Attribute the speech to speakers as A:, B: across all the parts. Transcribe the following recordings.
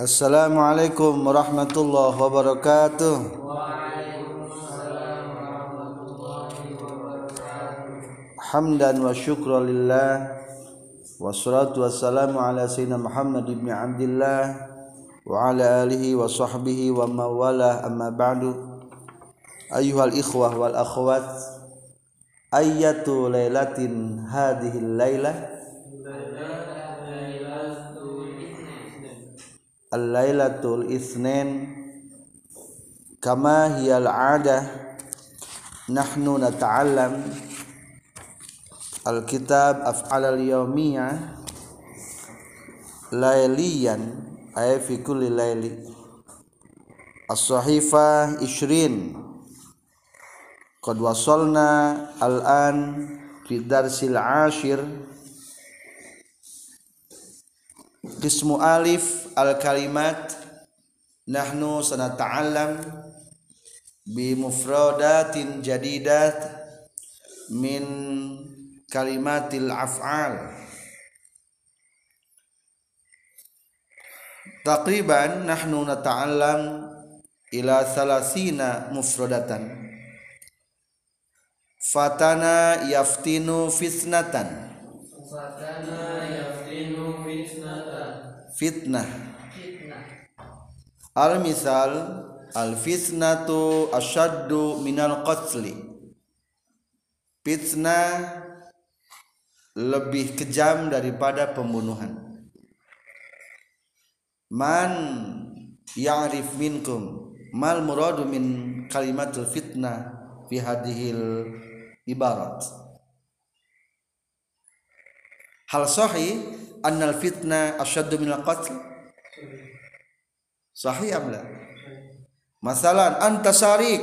A: السلام عليكم ورحمة الله وبركاته. حمدا وشكرا لله والصلاة والسلام على سيدنا محمد بن عبد الله وعلى آله وصحبه ومواله أما بعد أيها الإخوة والأخوات أية ليلة هذه الليلة؟ Al-lailatul itsnin kama hiyal adah nahnu nata'allam al-kitab af'al al-yawmiyah layliyan ay fi kulli layli. As-sahifah 20 qad wasalna al-an fi darsil ashir qismu alif al-kalimat nahnu sanata'allam bi mufradatin jadidat min kalimatil af'al. Taqriban nahnu nata'allam ila salasina mufradatan. Fatana yaftinu fisnatan Fitnah. Al misal al fitnatu asyaddu minal qatli. Fitnah lebih kejam daripada pembunuhan. Man ya'rif minkum mal muradu min kalimatul fitnah fi hadhil ibarat. Hal sahih أن الفتنة أشد من القتل؟ صحيح أم لا؟ مثلا أنت سارق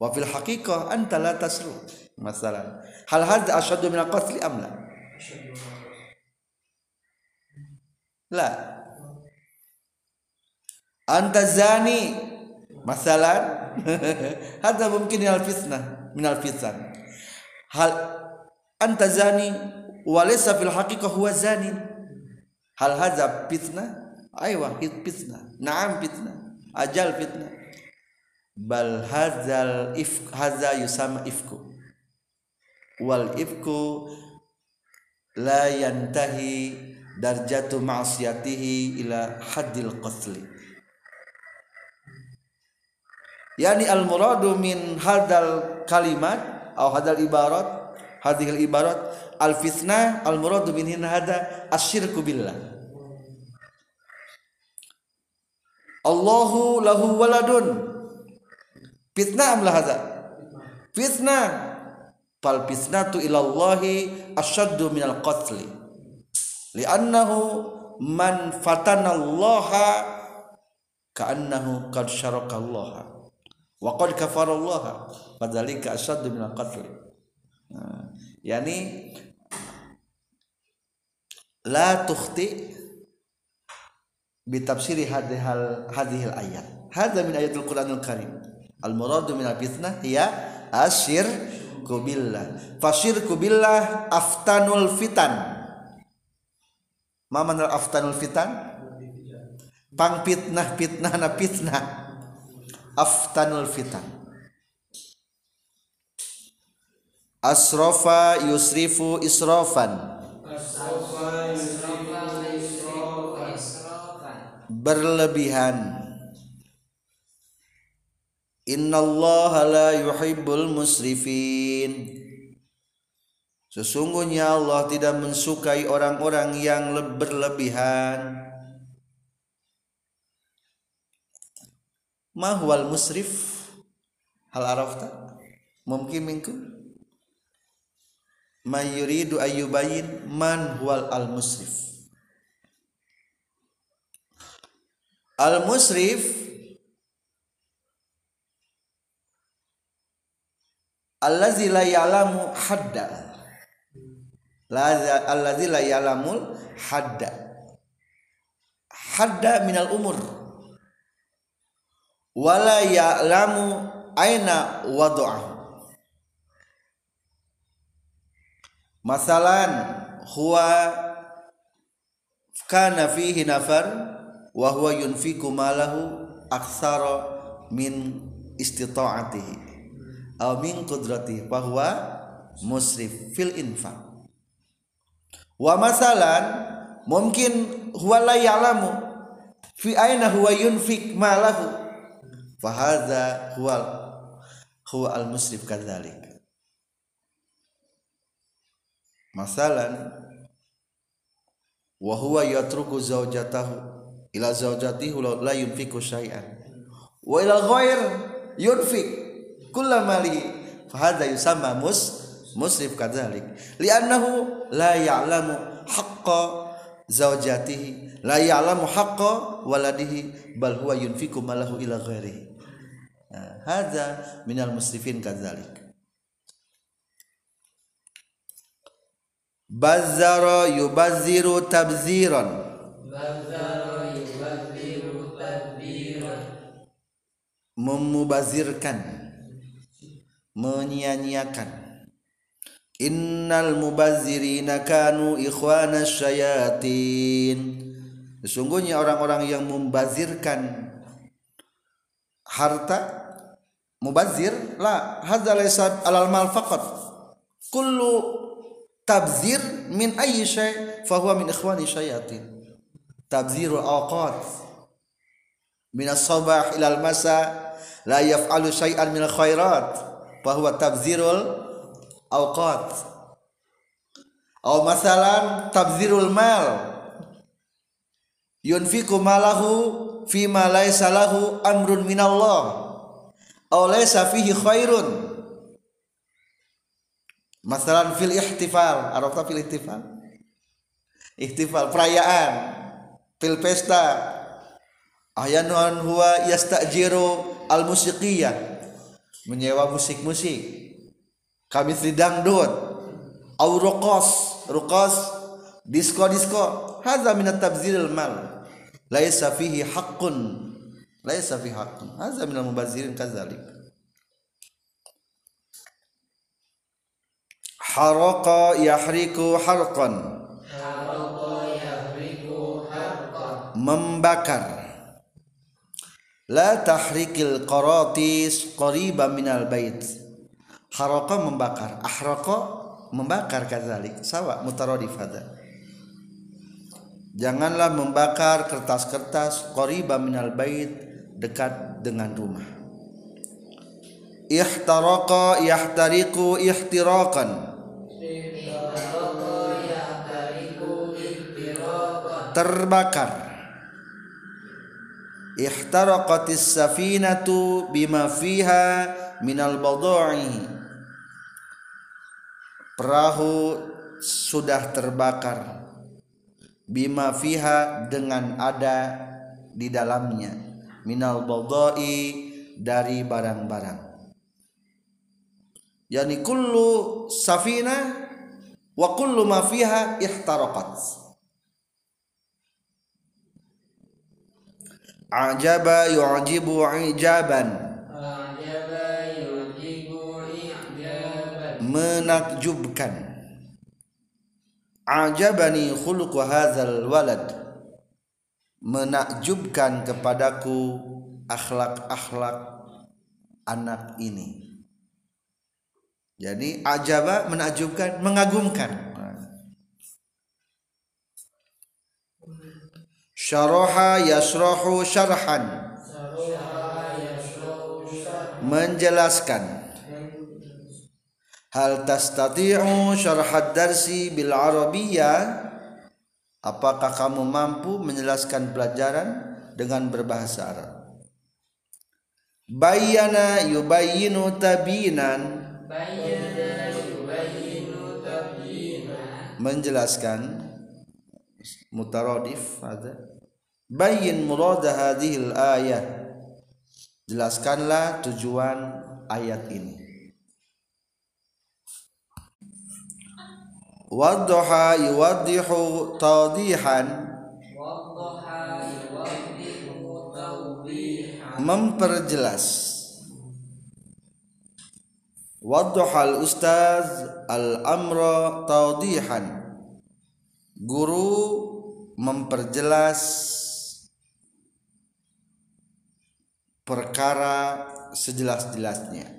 A: وفي الحقيقة أنت لا تسرق مثلا. هل هذا أشد من القتل أم لا؟ لا. أنت زاني مثلا. هذا ممكن من الفتنة من الفتنة هل أنت زاني؟ Walaysa fil haqiqah huwa zani hal hadza fitnah aywa fitnah na'am fitnah ajal fitnah bal hadzal if hadza yusama ifku. Wal ifku la yantahi darjatu ma'siyatihi ila haddil qatl yani al muradu min hadal kalimat atau hadal ibarat hadhil ibarat al fitnah al muradu min hada asyirku billah. Allahu lahu waladun. Fitnah am hadza fitnah. Fal fitnatu ila Allahi asyaddu minal qatli. Li'annahu man fatana Allah ka'annahu qad syaraka Allah wa qad kafara Allah fadzalika asyaddu minal qatli. Nah, yani la tukhti bi tafsiri hadhil ayat. Hadza min ayatul qur'anil karim. Al muradu min al fitnah hiya asyir kubillah fashir kubillah aftanul fitan. Ma manal aftanul fitan? Pang fitnah fitnah na fitnah. Aftanul fitan. Asrafa yusrifu israfan berlebihan. Innallaha la yuhibbul musrifin. Sesungguhnya Allah tidak mensukai orang-orang yang berlebihan. Mahwal musrif? Hal arafta? Mungkin minkum may yuridu ayyubayin man huwal al musrif al musrif allazi la ya'lamu hadda allazi la ya'lamul hadda hadda minal umur wala ya'lamu aina wad'ahu masalan huwa kana fihi nafar wa huwa yunfiku malahu aktsara min istita'atihi aw min qudratihi fa huwa musrif fil infaq. Wa masalan mungkin huwa la ya'lamu fi aina huwa yunfik malahu fa hadza huwa huwa al musrif kadzalik. Masalan wa huwa yatruku zawjatahu ila zawjatihi la yunfiku syai'an wa ila ghair yunfik kullamali fa hadza yusamma mus musrif kadzalik li'annahu la ya'lamu haqqa zawjatihi la ya'lamu haqqa waladihi bal huwa yunfiku malahu ila ghairihi hadza minal musrifin kadzalik bazzara yubazziru tabziran
B: Bazara
A: memubazirkan menyia-nyiakan. Innal mubazzirina kanu ikhwana syayatin. Sesungguhnya orang-orang yang membazirkan harta mubazir la hadza laysa alal mal faqat. Kullu tabzir min ayyi syai fa huwa min ikhwani syayatin. Tabziru awqat min as-sabah ila al-masa la yaf'alu syai'an min khairat fa huwa tabzirul awqat. Aw masalan tabzirul mal. Yunfiku malahu fi ma laysa lahu amrun minallah aw laysa fihi khairun. Masalan fil ihtifal. Arafta fil ihtifal? Ihtifal perayaan fil pesta ahyanan huwa yastajiru al musiqiyah menyewa musik-musik. Kami sedang dangdut au ruqas. Ruqas disco disco hadza min at-tabziril mal. Laisa fihi haqqun. Laisa fihi haqqun. Hadza min al-mubazzirin kadzalik. Haraqa yahriku harqan
B: Harqa yahriku harqan
A: membakar la tahrikil qaratis qariban minal bait. Haraka membakar. Ahraka membakar kadzalik. Sawa mutaradif hada janganlah membakar kertas-kertas qariban minal bait dekat dengan rumah.
B: Harqa yahtariku ihtiraqan
A: terbakar ihtaraqatis safinatu bima fiha minal badai. Perahu sudah terbakar. Bima fiha dengan ada di dalamnya. Minal badai dari barang-barang. Yani kullu safina wa kullu ma fiha ihtaraqat ajaba yu'jibu ijaban.
B: Ajaba yujibu i'jaban.
A: Menakjubkan. Ajabani khuluqu hadzal walad. Menakjubkan kepadaku akhlak-akhlak anak ini. Jadi ajaba menakjubkan mengagumkan syaraha yasrahu syarhan. Menjelaskan. Hal tastati'u syarhad darsi bil arabiyyah? Apakah kamu mampu menjelaskan pelajaran dengan berbahasa Arab? Bayyana yubayyinu tabinan
B: Bayyana yubayyinu tabyina
A: menjelaskan mutaradif ada. Bayyin murada hadhil ayah. Jelaskanlah tujuan ayat ini. Wadduha yuwaddihu tawdihan.
B: Wadduha yuwaddihu tawdihan.
A: Memperjelas. Wadduhal ustaz al amra tawdihan. Guru memperjelas perkara sejelas-jelasnya.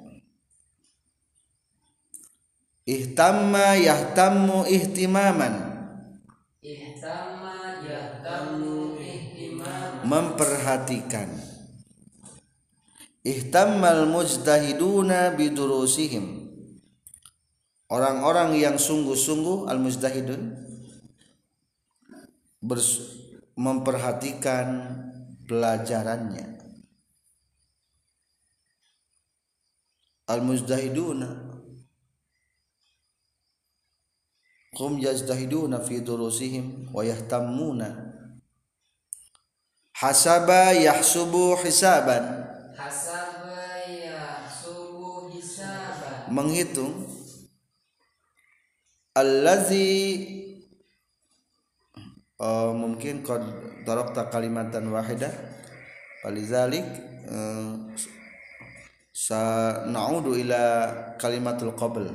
A: Ihtamma yahtammu ihtimaman.
B: Ihtamma yahtammu ihtimam
A: memperhatikan. Ihtammal mujtahiduna bidurusihim. Orang-orang yang sungguh-sungguh al mujtahidun memperhatikan pelajarannya. Al mujtahiduna hum yazdahiduna fi durusihim wa yahtammuna. Hasaba yahsubu hisaban.
B: Hasaba yahsubu hisaban.
A: Menghitung. Allazi oh, mungkin qad darakta kalimatan wahidah falizalik eh, sa na'udu ila kalimatul qabl.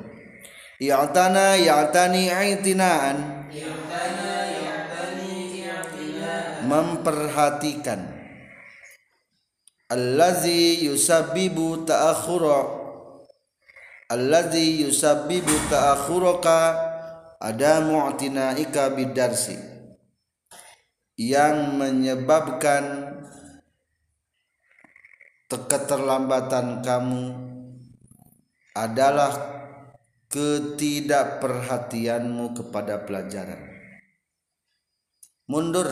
A: I'tana ya'tani i'tinaan. Memperhatikan. Allazi yusabbibu ta'akhura. Allazi yusabbibu ta'akhuraka. Ada mu'tinaika bidarsi yang menyebabkan keterlambatan kamu adalah ketidakperhatianmu kepada pelajaran. Mundur.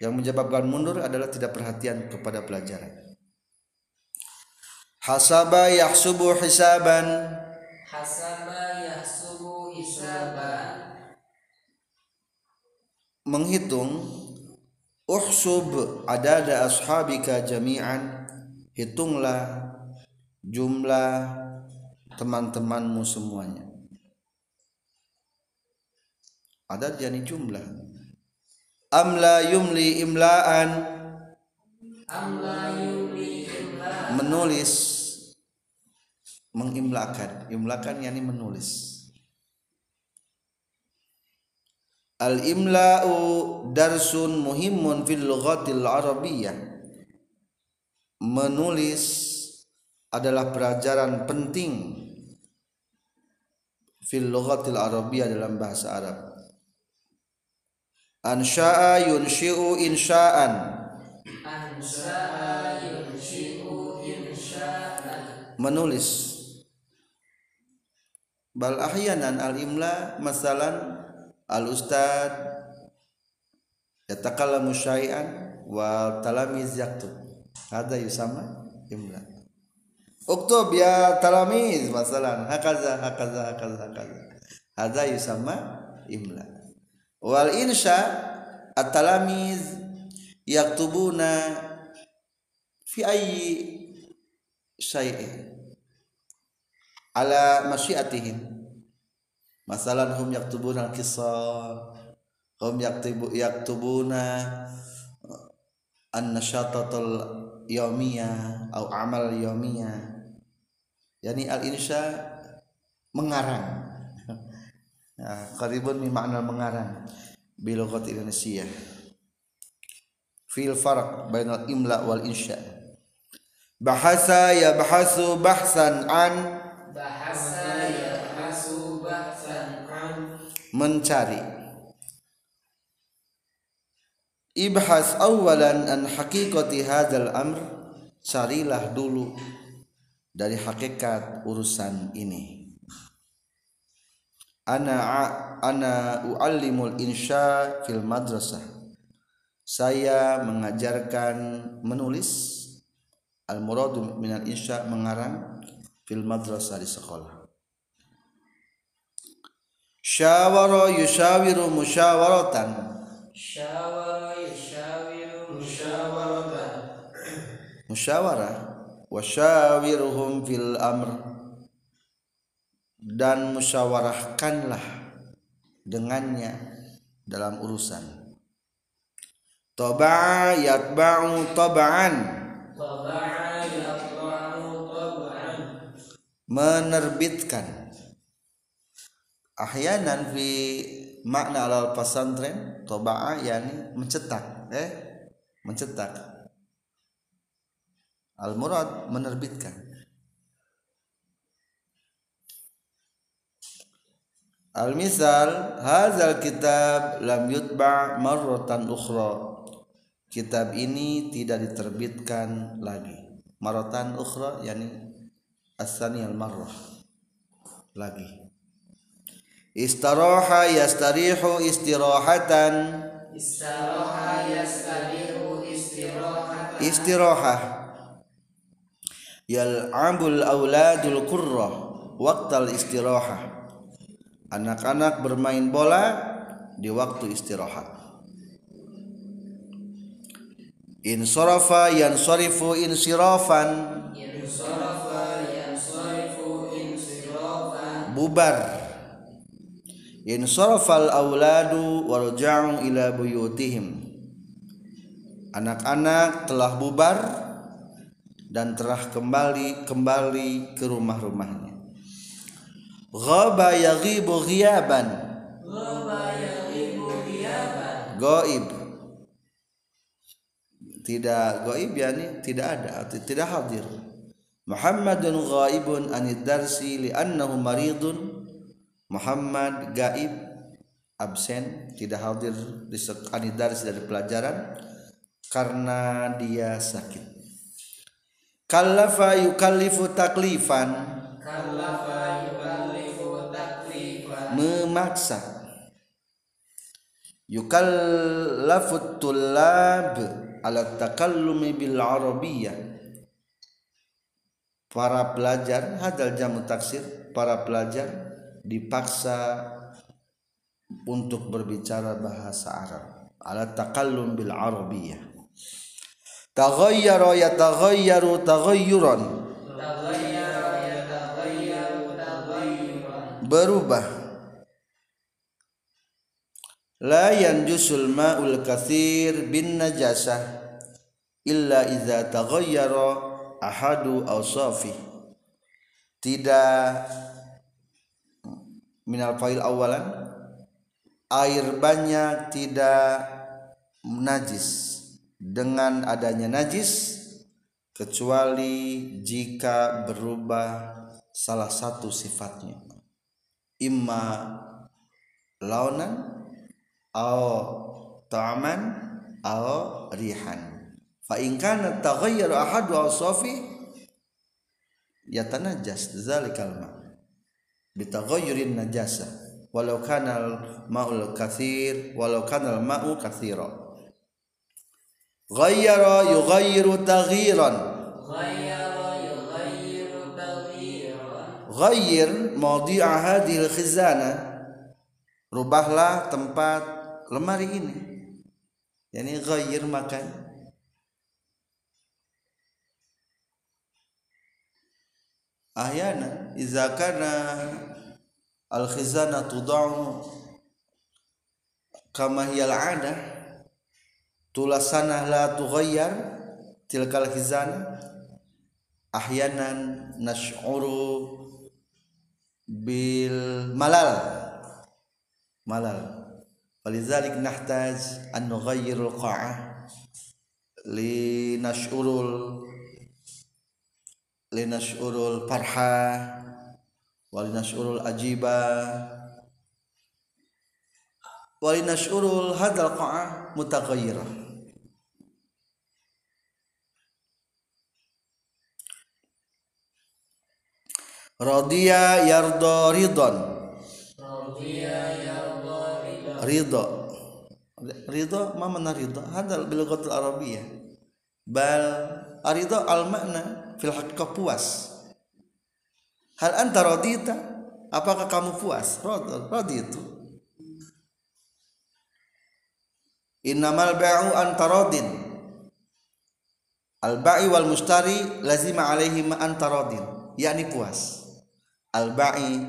A: Yang menyebabkan mundur adalah tidak perhatian kepada pelajaran. Hasaba yahsubu hisaban.
B: Hasaba yahsubu hisaban.
A: Menghitung uhsub adada ashabika jami'an. Hitunglah jumlah teman-temanmu semuanya. Adat yani jumlah. Amla yumli imlaan.
B: Amla yumli imla
A: menulis. Mengimlakan. Imlakan yani menulis al imla'u darsun muhimun fil lughatil arabiyyah. Menulis adalah pelajaran penting fil lughatil arabiyyah dalam bahasa Arab. Ansha'a yunshi'u insha'an.
B: Ansa'a yunshi'u insha'an.
A: Menulis. Bal ahyanan al imla masalan al ustad yatakallamu syai'an wa talamiz yaktub hada yusama imla. Uktub ya talamiz masalan. Hakaza hakaza hakaza hakaza. Hada yusama imla. Wal insya at talamiz yaktubuna fi ayyi syai'in. Ala masyiatihim masalan hum yaktubuna al-qissah hum yaktubu yaktubuna an-nashatatul yawmiyah atau amal yawmiyah yani al-insya mengarang. Ya, qaribun makna mengarang bi Indonesia. Fil farq bainal imla wal insya. Bahasa yabhasu bahsan an
B: bahasa yahsu bahsan an
A: mencari. Ibhas awalan an haqiqati hadzal amr carilah dulu dari hakikat urusan ini. Ana ana uallimul insya fil madrasah. Saya mengajarkan menulis al muradu minal insya mengarang fil madrasah di sekolah syawara yushawiru musyawaratan.
B: Syawara yushawiru musyawaratan.
A: Musyawarah wasyawirhum fil amr. Dan musyawarahkanlah dengannya dalam urusan. Taba'a yatba'u taba'an
B: taba'a yatba'u tab'an
A: menerbitkan ahyanan fi makna al pesantren taba'a yani mencetak eh mencetak. Al murad menerbitkan. Al misal hadzal kitab lam yutba marratan ukhra. Kitab ini tidak diterbitkan lagi. Marratan ukhra yani asani al marrah lagi istaraha yastarihu istirahatan.
B: Istiraha yastarihu istirahatan.
A: Istirahah yal'abul auladul qurrah waqtal istirahah anak-anak bermain bola di waktu istirahat. Insarafa yansarifu insirafan.
B: Insarafa yansarifu insirafan.
A: Bubar insarafal auladu warja'u ila buyutihim. Anak-anak telah bubar dan telah kembali kembali ke rumah-rumahnya. Ghaba yaghibu ghiyaban.
B: Ghaba yaghibu ghiyaban.
A: Gaib tidak gaib yani tidak ada atau tidak hadir. Muhammadun ghaibun anid darsi li'annahu maridun Muhammad gaib absen tidak hadir di sek- anid darsi dari pelajaran karena dia sakit. Kallafa yukallifu taklifan.
B: Kallafa yukallifu taklifan.
A: Memaksa. Yukallafu tullab ala takallumi bil arabiyyah para pelajar hadal jamu taksir para pelajar dipaksa untuk berbicara bahasa Arab. Ala takallum bil arabiyyah taghayyara yataghayyaru taghayyuran. Berubah. La yanjusul ma'ul kathir bin najasah illa idza taghayyara ahadu awsafi. Tidak minal fa'il awalan air banyak tidak najis. Dengan adanya najis kecuali jika berubah salah satu sifatnya. Imma launan atau ta'aman atau rihan. Fa in kana taghayyara ahadu awsafi yatanajas dzalikal ma bitaghayyurin najasa. Walau kana al ma'ul kathir walau kana al ma'u kathira. Ghayyara yughayyiru taghyiran.
B: Ghayyara yughayyiru taghyiran.
A: Ghayyir mawdi'a hadhihi al-khizana rubahlah tempat lemari ini. Yani ghayyir makan أحيانا إذا كان الخزانة تضع كما هي العادة تلسانه لا تغير تلك الخزانة. أحيانا نشعر بالملل ملل. ولذلك نحتاج أن نغير القاعة لنشعر ال- لنشعر الفرحة ولنشعر الأجيبة ولنشعر هذا القاعة متغيرة رضيا يرضى رضا
B: Radiya yarda ridha
A: ridha ridha ma mana ridha hadal bil lughatil arabiyyah bal aridha al makna fil haqiqah puas. Hal anta radita? Apakah kamu puas? Rad- raditu. Innamal bai'u anta radin. Al ba'i wal mustari lazima alaihi ma anta radin. Yakni puas. Al ba'i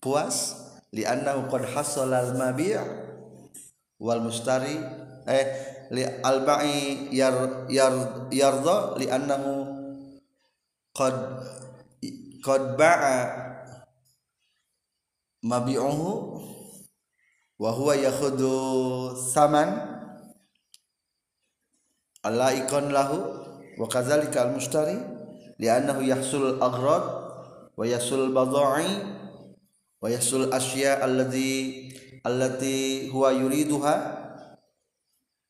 A: puas li'annahu qad hasala al mabi' wal mustari eh li al ba'i yar yar yarda li'annahu qad qad ba'a mabi'uhu wa huwa yakhudhu saman alaikon lahu wa kadzalika al mushtari li'annahu yahsul aghrad wa yahsul badha'i wa yahsul asya allati allati huwa yuriduha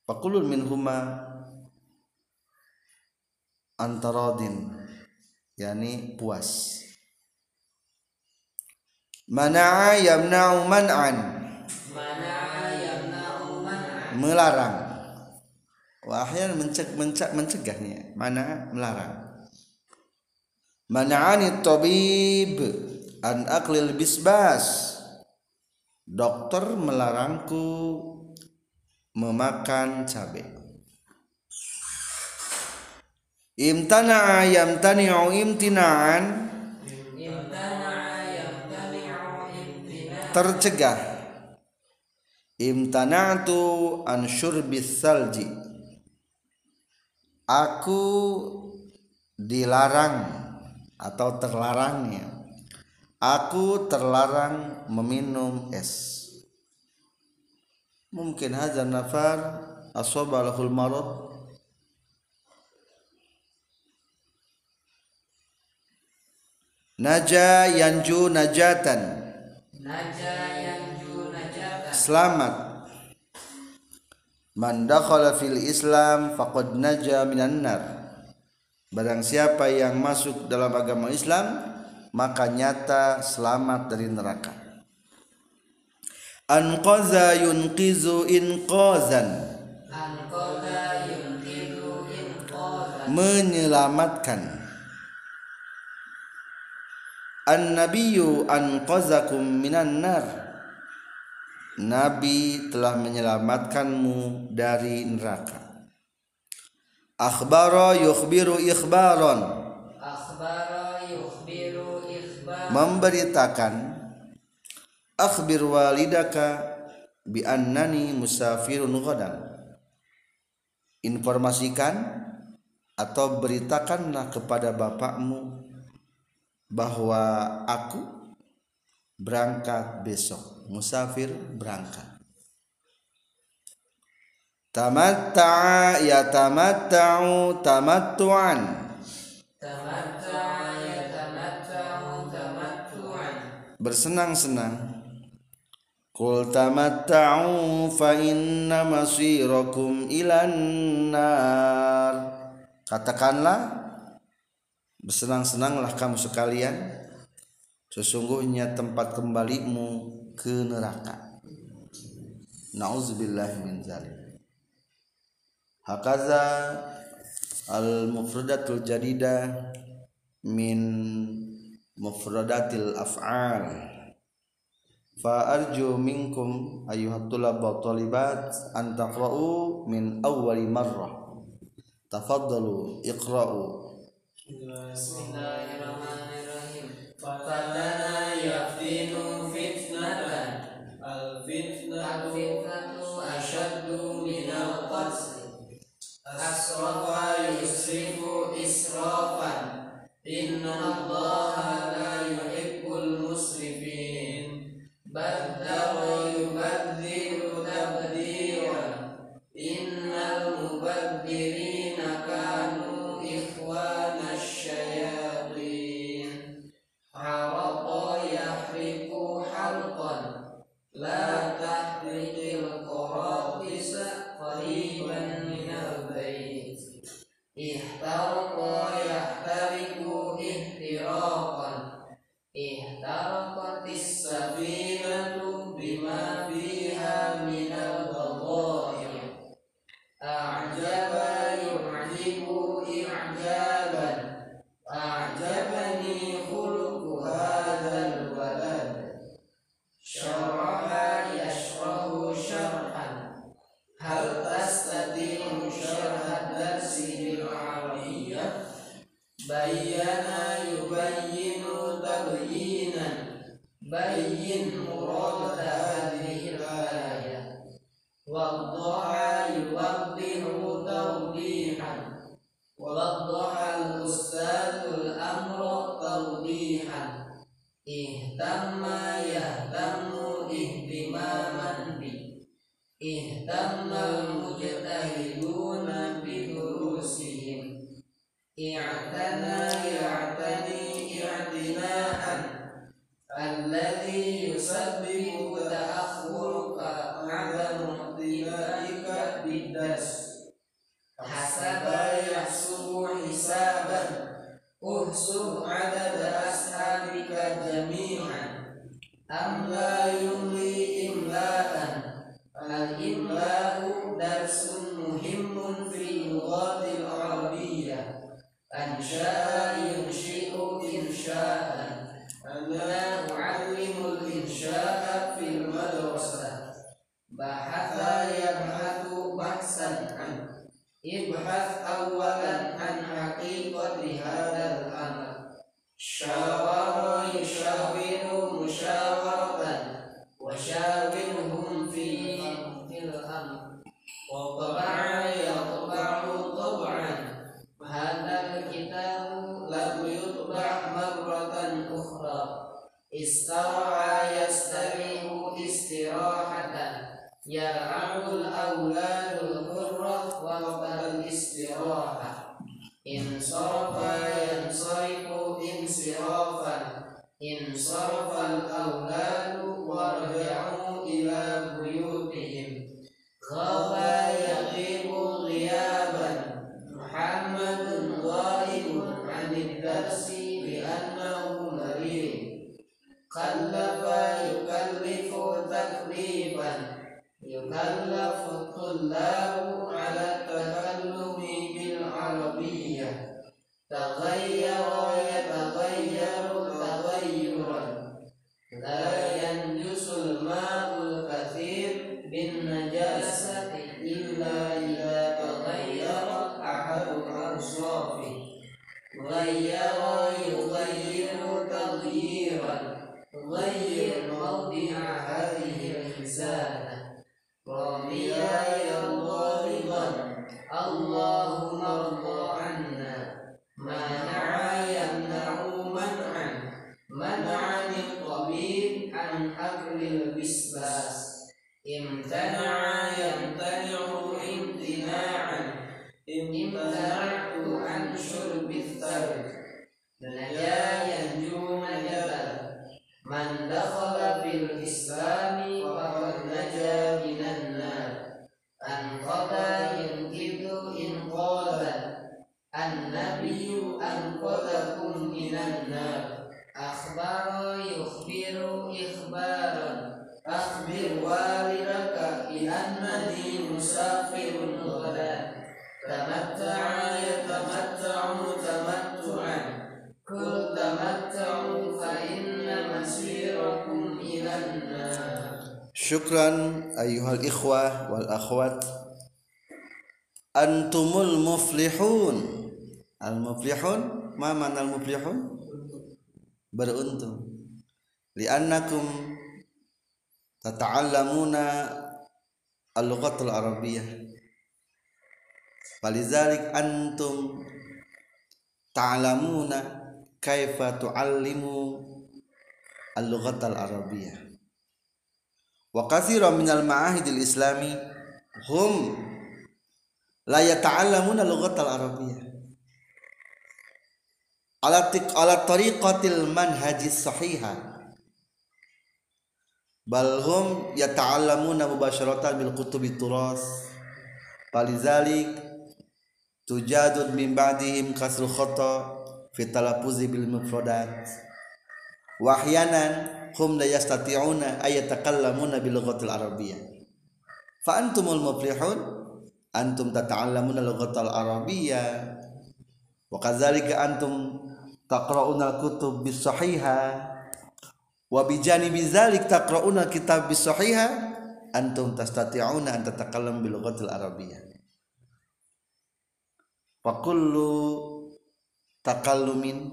A: fa kullun minhuma antaradin yani puas. Mana'a yamna'u man'an. Melarang. Wahyan mencegah mencegah mencegahnya mana melarang. Mana'ani tabib an aklil bisbas. Dokter melarangku memakan cabai imtana'a yamtani'u imtina'an. Tercegah. Imtana'tu an syurbis salji. Aku dilarang atau terlarangnya. Aku terlarang meminum es mungkin hadza nafar asaba lahul marad naja yanju najatan
B: Naja yanju najatan
A: selamat. Man dakhala fil islam faqad naja minan nar. Barang siapa yang masuk dalam agama Islam maka nyata selamat dari neraka anqaza yunqizu inqazan menyelamatkan. An-nabiyyu anqazakum minan nar. Nabi telah menyelamatkanmu dari neraka. Akhbara yukhbiru ikhbaron
B: Akhbara yukhbiru ikhbar
A: Memberitakan Akhbir walidaka Bi annani musafirun ghadan. Informasikan Atau beritakanlah kepada bapakmu Bahwa aku Berangkat besok. Musafir berangkat. Tamatta'a yatamatta'u tamattu'an.
B: Tamatta'a yatamatta'u tamattu'an.
A: Bersenang-senang Qul tamatta'u fa inna masirakum ilan nar. Katakanlah bersenang-senanglah kamu sekalian. Sesungguhnya tempat kembalimu ke neraka. Nauzubillah min zalik. Hakaza al-mufradatul jadidah min mufradatil af'al fa arju minkum ayyuhat tulaba talibat an taqra'u min awwali marrah. Tafaddalu iqra'u.
B: Bismillahirrahmanirrahim. Yaftinu bahatha yabhatu bahsan an ibhath awalan an haqiqati hadzal amr. Syawara yushawiru musyawaratan wa syawirhum المسباس امتنع يمتنع امتناعا امتنع
A: Syukran ayuhal ikhwah wal akhwat. Antumul muflihun. Al muflihun? Ma mana al muflihun? Beruntung. Liannakum Tata'allamuna Al-lughatul arabiyyah Falizalik antum Ta'lamuna Kaifa tu'allimu Al-lughatul arabiyyah وكثير من المعاهد الإسلامي هم لا يتعلمون اللغة العربية. على على طريقة المنهج الصحيحة. بل هم يتعلمون مباشرة من كتب التراث. فلذلك تجاد من بعدهم كسر الخطأ في التلفظ بالمفردات. وأحيانا hum la yastati'una ay yatakallamuna bil lughatil arabiyyah fa antumul muflihun? Antum tata'allamuna lughatal arabiyyah wa kadzalika antum taqra'una kutub bis sahiha. Wa bi janibi dzalik taqra'una kitab bis sahiha. Antum tastati'una an tatakallamu bil lughatil arabiyyah fa kullu takallumin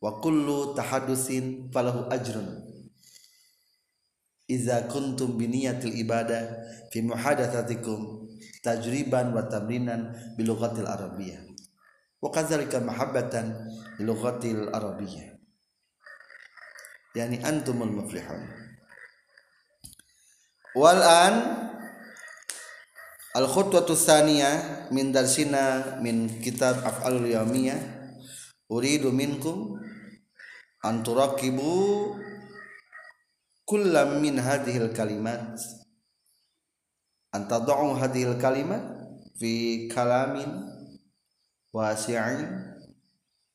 A: wa kullu tahadusin falahu ajrun iza kuntum biniyatil ibadah fi muhadatsatikum tajriban wa tamrinan bi lughatil arabiyyah. Wa kadzalika mahabbatan bi lughatil arabiyyah. Yani antumul muflihun. Wal an al khutwatu tsaniyah min darsina min kitab af'alul yawmiyah. Uridu minkum an turaqibu kullam min hadhil kalimat. An tad'u hadhil kalimat fi kalamin wasi'in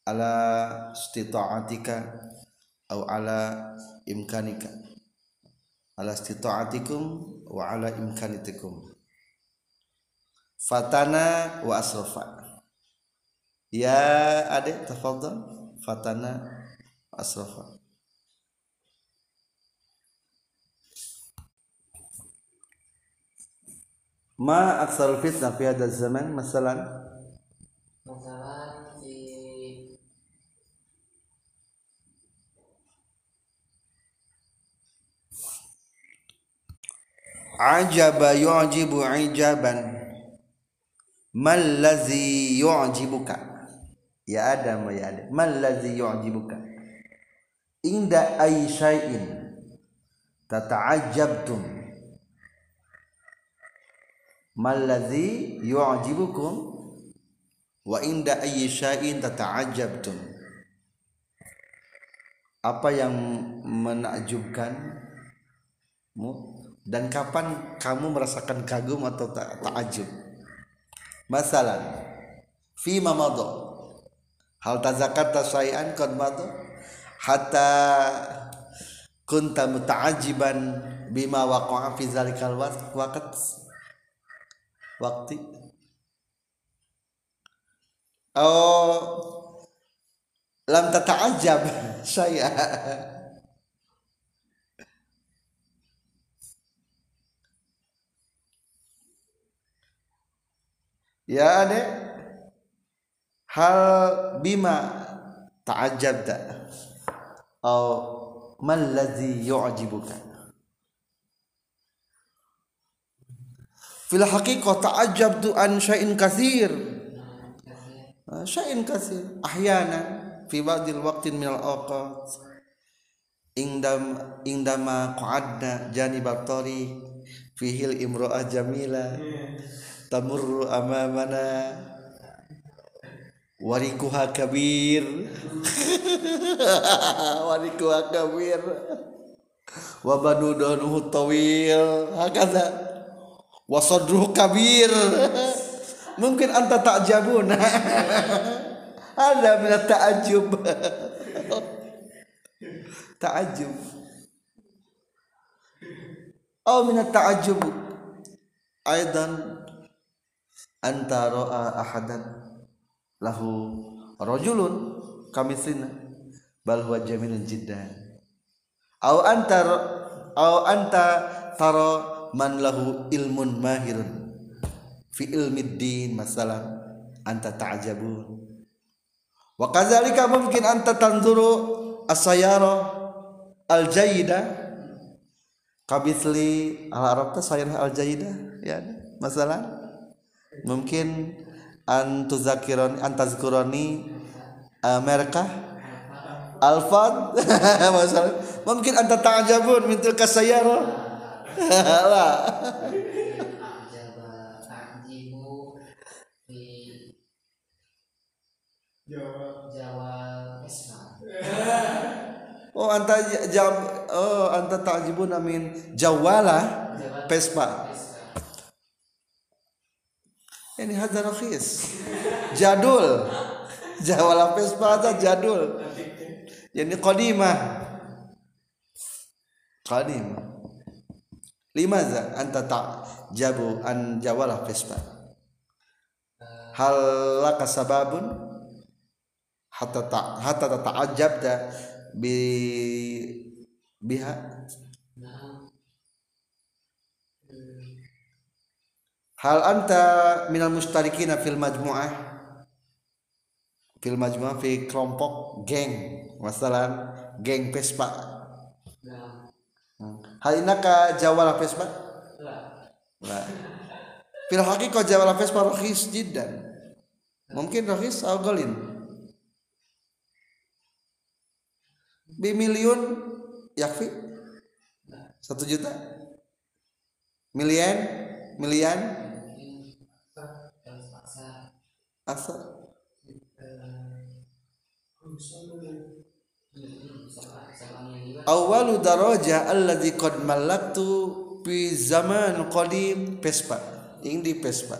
A: ala istita'atika au ala imkanika. Ala istita'atikum wa ala imkanitikum. Fatana wa asrafa. Ya adik tafadhal. Fatana asrafa ما أكثر الفتنة في هذا الزمن مثلا؟
B: مثلا في
A: عجب يعجب عجابا ما الذي يعجبك؟ يا آدم يا آدم ما الذي يعجبك؟ عند أي شيء تتعجبتم mal ladzi yu'jibukum wa inda ayyi syai'in tata'ajjabtum. Apa yang menakjubkan dan kapan kamu merasakan kagum atau tak takjub masalan fi mamado hal tazakarta syai'an qad hatta kunta muta'ajiban bima waqa'a fi zalikal waqt waktu. Oh lam tata'ajab saya. Ya adek hal bima ta'ajjabta. Atau man ladzi yu'jibuka fil haqiqah ta'ajjabtu an syai'in katsir. Ah, syai'in katsir. Ahyana fi ba'dil waqtin minal awqat. Indam indama qa'adna janibat tariq fihil imra'ah jamila. Tamurru amamana. Warikuha kabir. Warikuha kabir. Wa banu danuhu tawil. Hakadha wasadruhu kabir. Mungkin anta tak takjabun ada minat ta'ajub. Ta'ajub. Atau minat ta'ajub aidan anta ra'a ahadan. Lahu rojulun kamitsina bal huwa jamilun jiddan. Aw anta aw anta tara man lahu ilmun mahirun. Fi ilmi din masalah anta ta'jabun. Wa kadzalika mungkin anta tanzuru asyara al-jayyida. Kabithli al-arab sayara al-jayyida ya masalah. Mungkin antuzakiron antazkuroni eh, mereka alfad masalah. Mungkin anta ta'jabun mintil kasayara sayyara la
B: Jaba ta'jibu fi Jawa Vespa
A: oh anta jam oh anta ta'jibun min jawala Vespa ini hadza rakhis jadul. Jawala Vespa ada jadul. Yani qadimah. Qadimah limaza anta ta'jabu an jawala Vespa hal sababun? Hatta ta hatta tata'ajjabta bi biha? Hal anta minal mustarikina fil majmu'ah? Fil majmu'ah fi kelompok geng masalan geng Vespa hal inaka jawala Vespa? La. Fil haqiqah jawala Vespa rakhis jiddan. Mungkin rakhis atau galin bimiliun yakfi? Satu juta? Milian milian? Asal
B: juga
A: awalu daraja alladzi qad malaktu fi zaman qadim Vespa ing di Vespa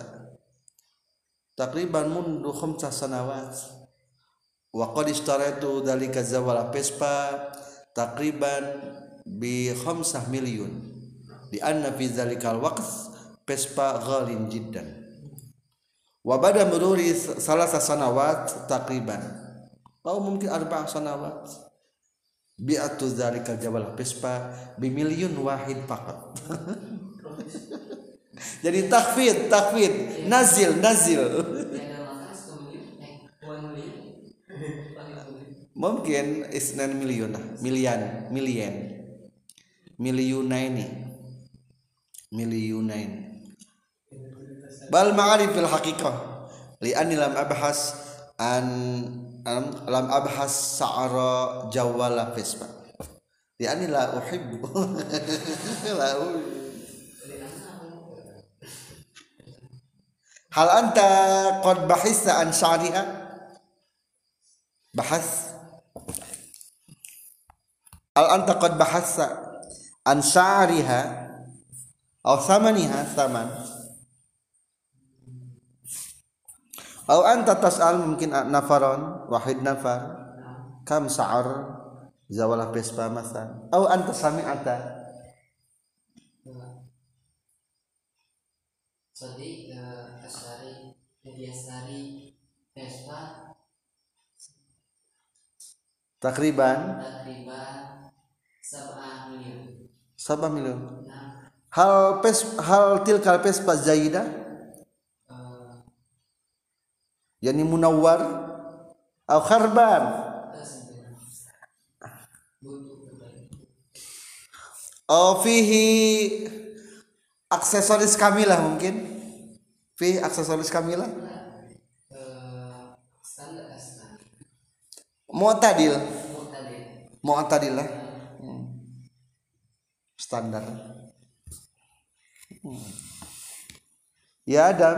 A: takriban mundu khamsa sanawat. Wa qad ishtaraitu dalika zawal Vespa takriban bi khamsah milyun di anna fi zalikal waqt Vespa ghalin jiddan. Wa bada mururi salasa sanawat takriban atau mungkin arba sanawat bi'atu zalikal jabal Vespa bimilyun wahid fakat jadi takfid takfid nazil nazil. Mungkin isnan milyun lah milian milian milyunaini milyunain bal ma'arifil haqiqah. Li'anni lam abhas an lam, lam abhas sa'ara jawala Vespa li'anni la uhibbu la Hal anta qad bahista an syariha? Bahas. Hal anta qad bahasa an syariha aw thamaniha thaman? Aw anta tas'al mungkin nafaron wahid nafar kam sa'ar zawalah Vespa masan aw anta sami'ata.
B: Sodi Asari Mudiasari Vespa
A: takriban
B: takriban sabah miliar.
A: sabah miliun
B: nah.
A: Hal pes hal tilkal Vespa zaidah yani munawwar atau kharban. Oh fihi aksesoris kamilah mungkin. Fi aksesoris kamilah. Mu'tadil.
B: Mu'tadil.
A: Lah standar. Hmm. ya Adam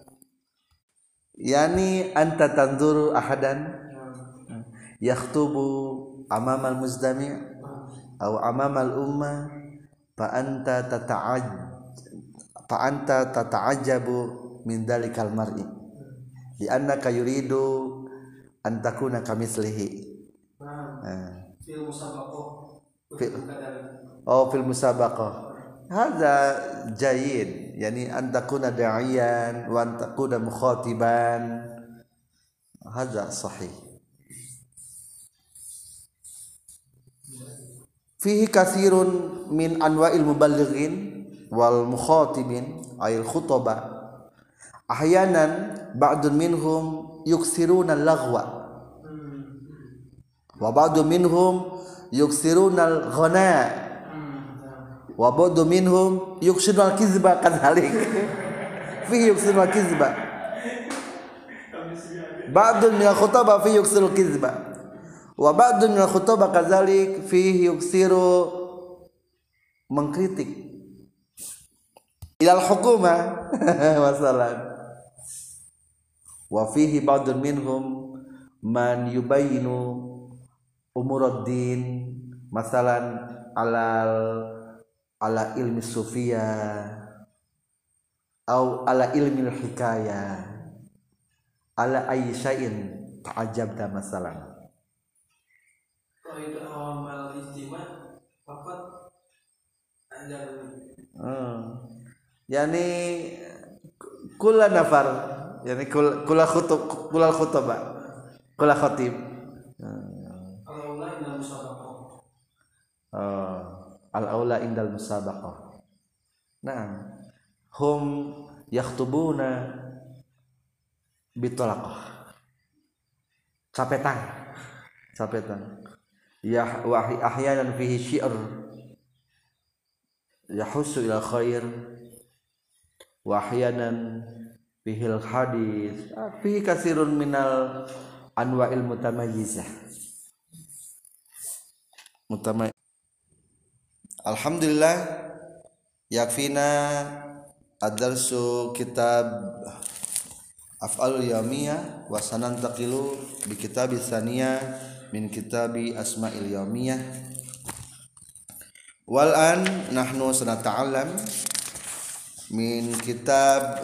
A: yani anta tanzuru ahadan? Yakhtubu amama al-muzdami' aw amama al-umma fa anta tata'aj fa anta tata'ajabu min dalikal mar'i. Di annaka yuridu an takuna kamitslihi
C: nah
A: Ah.
C: film musabakoh
A: Fi-
C: untuk kadang
A: oh fil musabaqah hadza jayyid yani an takuna da'iyan wa an takuna mukhatiban hadza sahih fihi kathirun min anwa'il muballighin wal mukhatibin ayil khutaba ahyanan ba'dun minhum yuksiruna al-laghwa wa ba'dun wa ba'dun minhum yuksiruna al-kizba kadhalik fihi yuksiruna al-kizba ba'dun min al-khutaba fihi yuksiru al-kizba wa ba'dun min al-khutaba kadhalik fihi yuksiru mengkritik ilal hukuma masalan wa fihi ba'dun minhum man yubayinu umuruddin masalan alal ala ilmi sufia au ala ilmi hikaya ala
C: amal istimewa apa ada
A: hmm. yani kula nafar yani kul- kula khutub kula khutbah kula
C: dalam musabakoh
A: Oh, al aula indal musabaqah. Nah, hum yakhtubuna bitolaqah. Capetan. Capetan. ya wa ahyanan fihi syi'r yahussu ila khair wa ahyanan fihi al hadis fihi katsirun minal anwa'il mutamayyizah mutamay Alhamdulillah yakfina ad-darsu kitab af'alul yawmiyah wa sanantaqilu bi kitab tsaniyah min kitabi asma'il yawmiyah. Wal an nahnu sanata'allam min kitab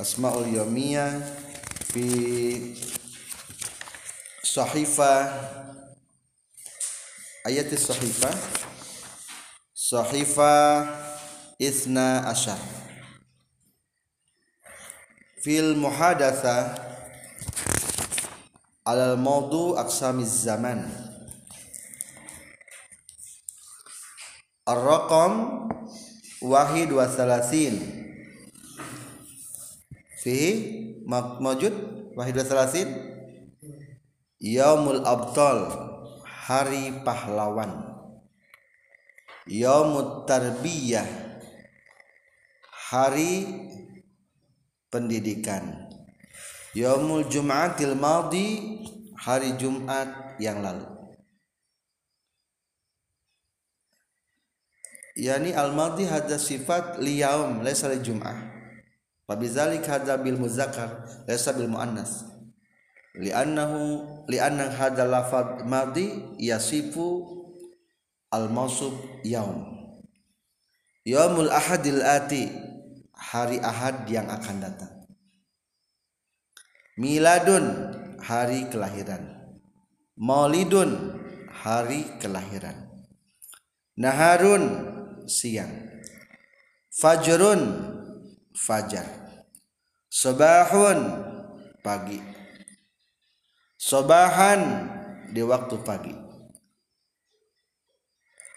A: asma'ul yawmiyah fi sahifah ayat sahifah sahifah isna asyar fil muhadatsa alal maudu aqsamiz zaman. Ar-raqam wahid wa salasin fihi mawjud? Wahid wa salasin yaumul abtal hari pahlawan yaumut tarbiyah. Hari pendidikan. Yaumul Jum'atil Madi hari Jumat yang lalu. Yani al-madi hada sifat liyaum laysa li jum'ah. Fabizalik hada bil muzakkar laysa bil muannas. Li'annahu li'anna hada lafad madi yasifu al-mausuf yaum. Yaumul ahadil ati hari ahad yang akan datang. Miladun hari kelahiran. Maulidun hari kelahiran. Naharun siang. Fajrun fajar. Sobahun pagi. Sobahan di waktu pagi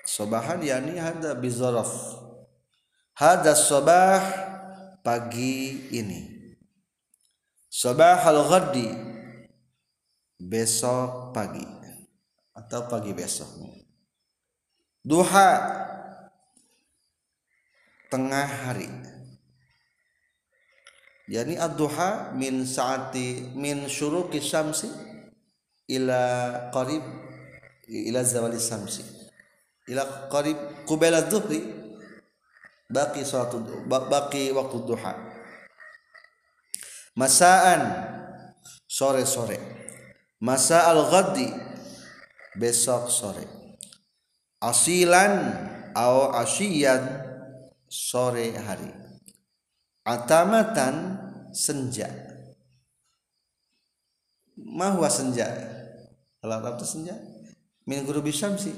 A: sobahan yakni hada bizaraf. Hada sobah pagi ini. Sobah al ghaddi besok pagi atau pagi besok. Duha tengah hari. Yani ad-duha min saati min syuruqi syamsi ila qarib ila zawali syamsi ila qarib qabla dhuhri baqi salatu baqi waktu duha. Masaan sore-sore. Masa al-ghaddi besok sore. Asilan au asyian sore hari. Atamatan senja. Mahwa senja. Kalau itu senja min gurubi syamsi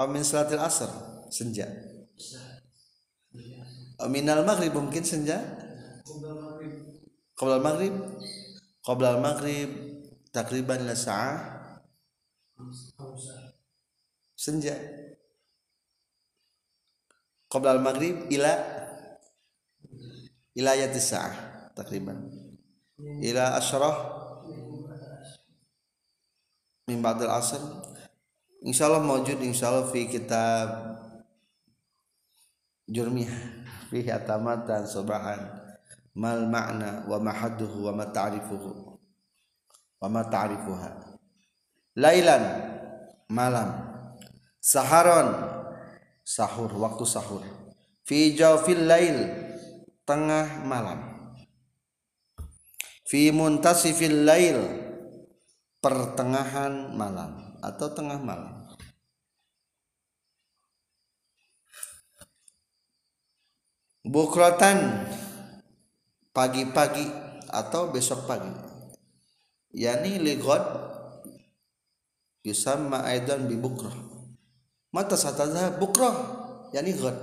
A: atau min salatil asr senja. Minal maghrib mungkin senja? Qabla maghrib. Qabla maghrib takriban la sa'ah. Senja. Qabla maghrib ila ila ayat sa'ah takriban. Ila asyrah min ba'd al-asr insyaallah mawjud insyaallah fi kitab jurmiyah fi atamatan subahan mal ma'na wa mahadduhu wa ma ta'rifuhu. Wa ma ta'rifuha. Lailan malam. Saharon sahur waktu sahur. Fi jawfil lail tengah malam. Fi muntasifil lail pertengahan malam atau tengah malam? Bukrotan pagi-pagi atau besok pagi? Yani ligod yusamma aidan bi bukrah mata satadha bukrah yani ghad.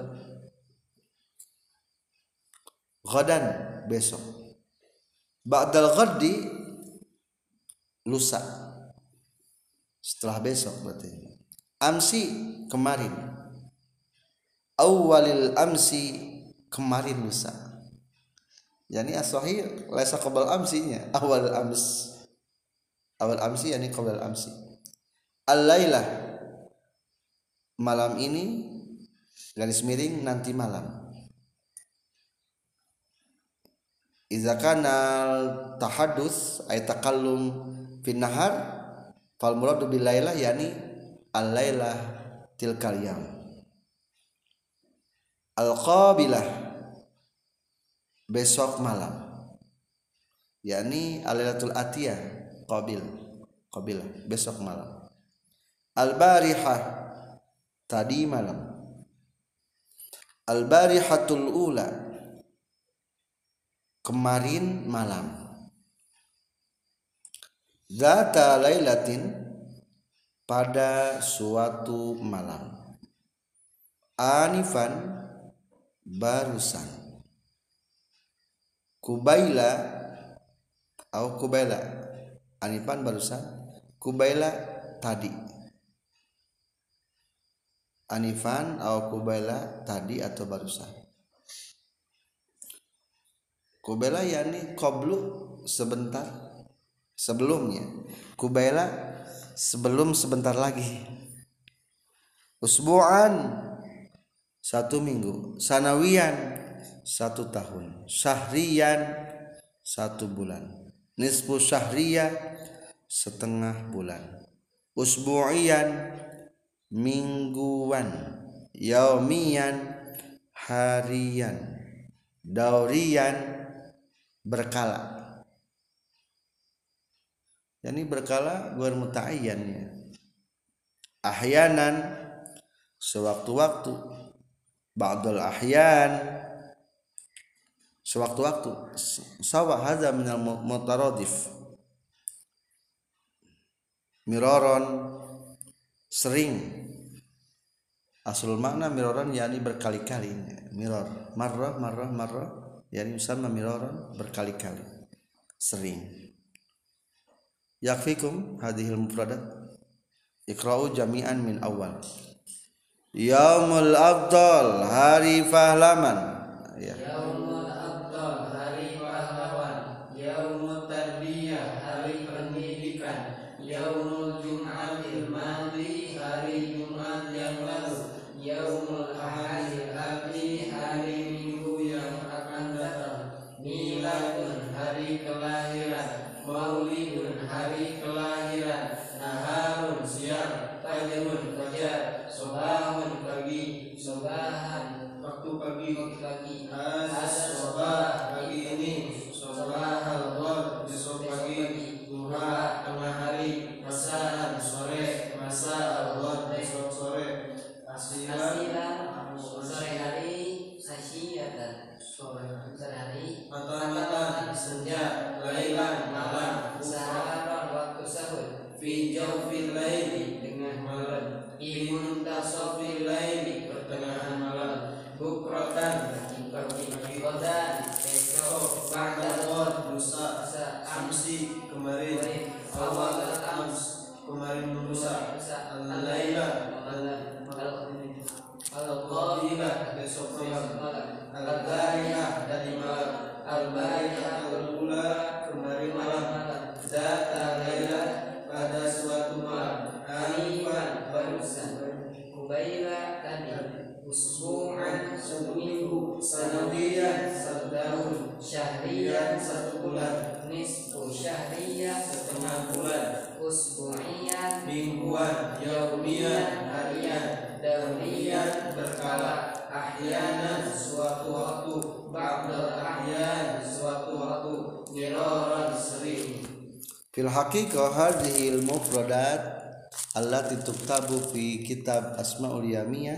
A: Ghadan besok. Ba'dal ghaddi lusa setelah besok berarti. Amsi kemarin. Awalil amsi kemarin lusa. Yani as-sahih laisa qabl amsinya awal ams. Awal amsi yani qabl amsi al-lailah malam ini garis miring nanti malam. Iza kana tahadus ay takallum fin nahar fal muradu bil lailah yani al lailah tilkal yam al qabilah besok malam. Yakni al lailatul atiyah qabil qabilah besok malam. Al barihah tadi malam. Al barihatul ula kemarin malam zata lailatin pada suatu malam. Anifan barusan. Kubaila atau kubaila. Anifan barusan kubaila tadi. Anifan atau kubaila tadi atau barusan? Kubela yani qablu sebentar sebelumnya. Kubela sebelum sebentar lagi. Usbu'an satu minggu. Sanawian satu tahun. Syahrian satu bulan. Nisfu syahriya setengah bulan. Usbu'ian mingguan. Yaumian harian. Daurian berkala yani berkala muta'ayyan ya. Ahyanan sewaktu-waktu. Ba'dul ahyan sewaktu-waktu. Sawa hadza minal mutaradif miroron sering. Asul makna miroron yakni berkali-kali. Miror marrah marrah marrah. Yani sama miroron berkali-kali. Sering yakfikum hadhil mufradat ikra'u jami'an min awal yaumul afdal hari pahlawan fil haqiqah hadhihi al mufradat allati tuktabu fi kitab asmaul yamiyah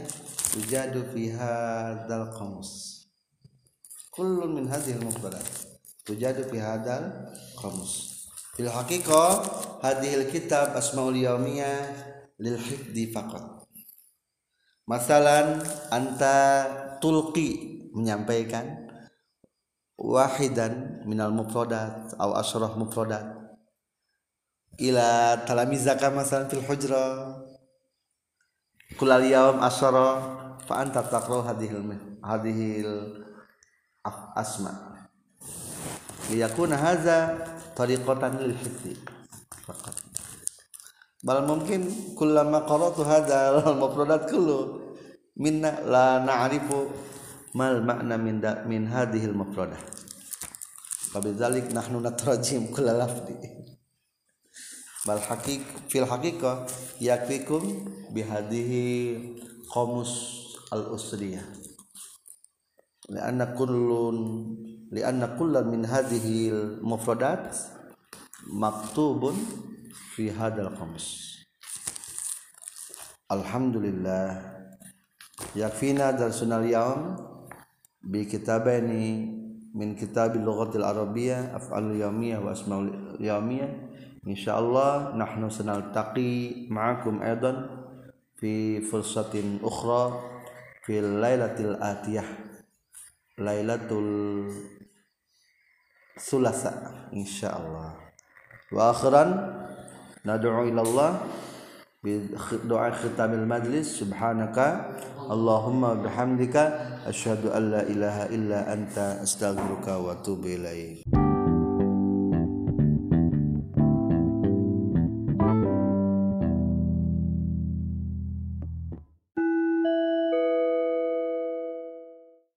A: tujadu fi hadzal qamus kullun min hadhihi al mufradat tujadu fi hadzal qamus fil haqiqah hadhihi al kitab asmaul yamiyah lil hifdi faqat. Masalan anta tulqi menyampaikan wahidan minal mufradat atau asyrah mufradat ila talamizaka masalan fil hujra. Kulal yawm asyara fa anta taqra hadhil hadhil asma. Liyakuna hadza tariqatan lil hifzi faqat. Bal mungkin kullama qara'tu hadzal mufradat kullu. Minna la na'rifu mal makna min da, min hadhil mufradah fabidzalik nahnu natrajim kull lafdi bal haqiq fil haqiqah yakfikum bihadhihi qamus al usriyah lianna kullun lianna kullan min hadhihi al mufradat maktubun fi hadal qamus alhamdulillah yakfina darsunal yaum bi kitabaini min kitabil lughatil arabiyyah af'alul yawmiyah wa asmaul yawmiyah insyaallah nahnu sanaltaqi ma'akum aidan fi fursatin ukhra fil lailatil atiyah lailatul sulasa insyaallah. Wa akhiran nad'u ila Allah bi doa khitamil majlis. Subhanaka Allahumma bihamdika asyhadu an la ilaha illa anta astaghfiruka wa atubu ilaik